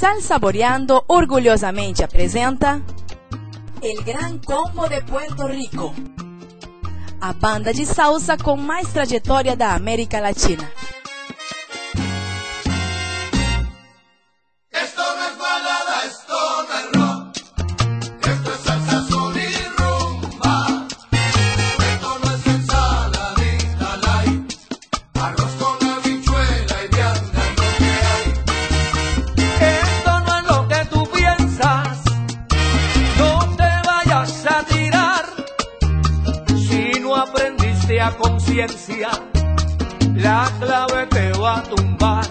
Sal Saboreando orgulhosamente apresenta El Gran Combo de Puerto Rico, a banda de salsa com mais trajetória da América Latina. No aprendiste a conciencia, la clave te va a tumbar.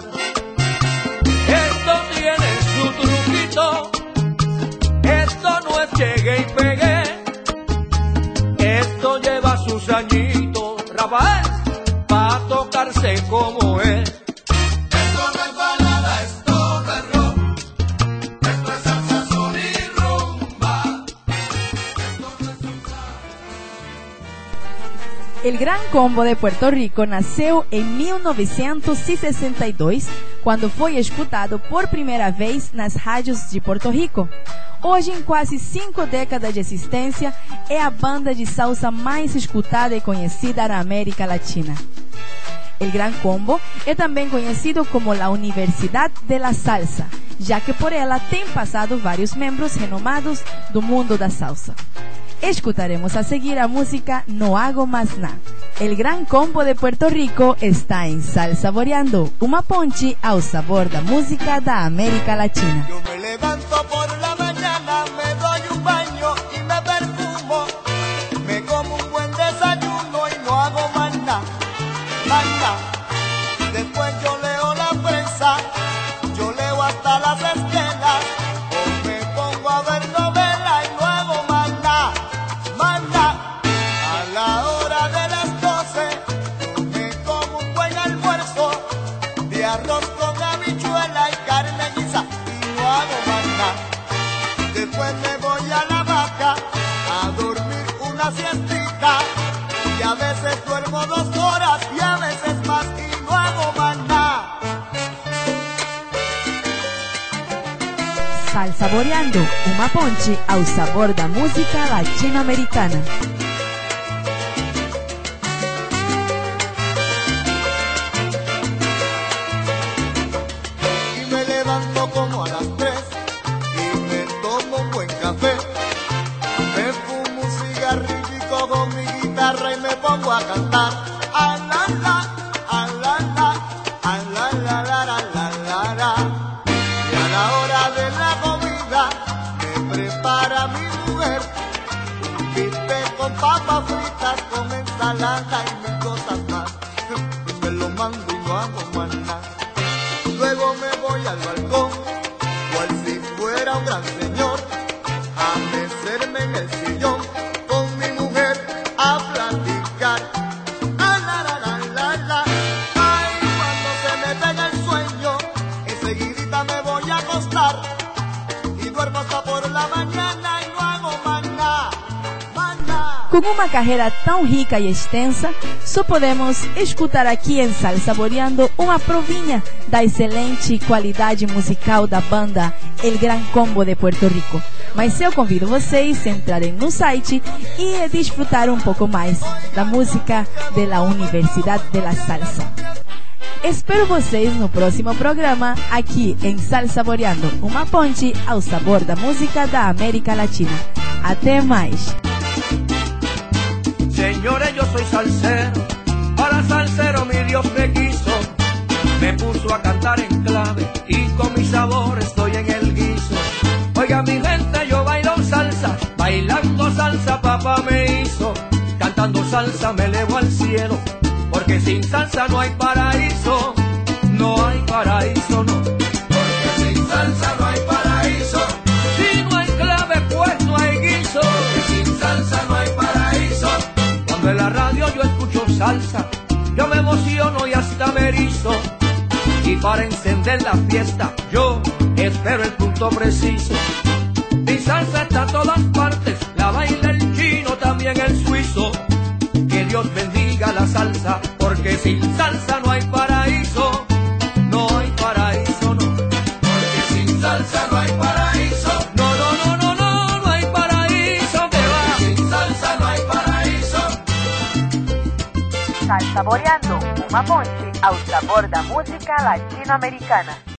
Esto tiene su truquito, esto no es llegue y pegué. Esto lleva sus añitos, Rafael, pa' tocarse como es. El Gran Combo de Puerto Rico nasceu em 1962, quando foi escutado por primeira vez nas rádios de Porto Rico. Hoje, em quase cinco décadas de existência, é a banda de salsa mais escutada e conhecida na América Latina. El Gran Combo é também conhecido como a Universidade de la Salsa, já que por ela tem passado vários membros renomados do mundo da salsa. Escutaremos a seguir a música No Hago Más Na. El Gran Combo de Puerto Rico está em Sal Saboreando, uma ponte ao sabor da música da América Latina. Después me voy a la vaca a dormir una siestita y a veces duermo dos horas y a veces más y no hago más nada. Sal Saboreando, uma ponte ao sabor da música latino-americana. Pongo a cantar. La la, la la, la la la. Y a la hora de la comida me prepara mi mujer un con papas fritas, con ensalada y mil cosas más. Me lo mando y no hago más nada. Luego me voy al balcón, cual si fuera un gran Com uma carreira tão rica e extensa, só podemos escutar aqui em Sal Saboreando uma provinha da excelente qualidade musical da banda El Gran Combo de Puerto Rico. Mas eu convido vocês a entrarem no site e desfrutar um pouco mais da música da Universidade de la Salsa. Espero vocês no próximo programa aqui em Sal Saboreando, uma ponte ao sabor da música da América Latina. Até mais! Señores, yo soy salsero, para salsero mi Dios me quiso, me puso a cantar en clave y con mi sabor estoy en el guiso. Oiga mi gente, yo bailo salsa, bailando salsa papá me hizo, cantando salsa me elevo al cielo, porque sin salsa no hay paraíso, salsa, yo me emociono y hasta me erizo. Y para encender la fiesta, yo espero el punto preciso. Mi salsa está a todas partes, la baila el chino, también el suizo. Que Dios bendiga la salsa, porque sin salsa no hay paraíso. Saboreando uma ponte ao sabor da música latino-americana.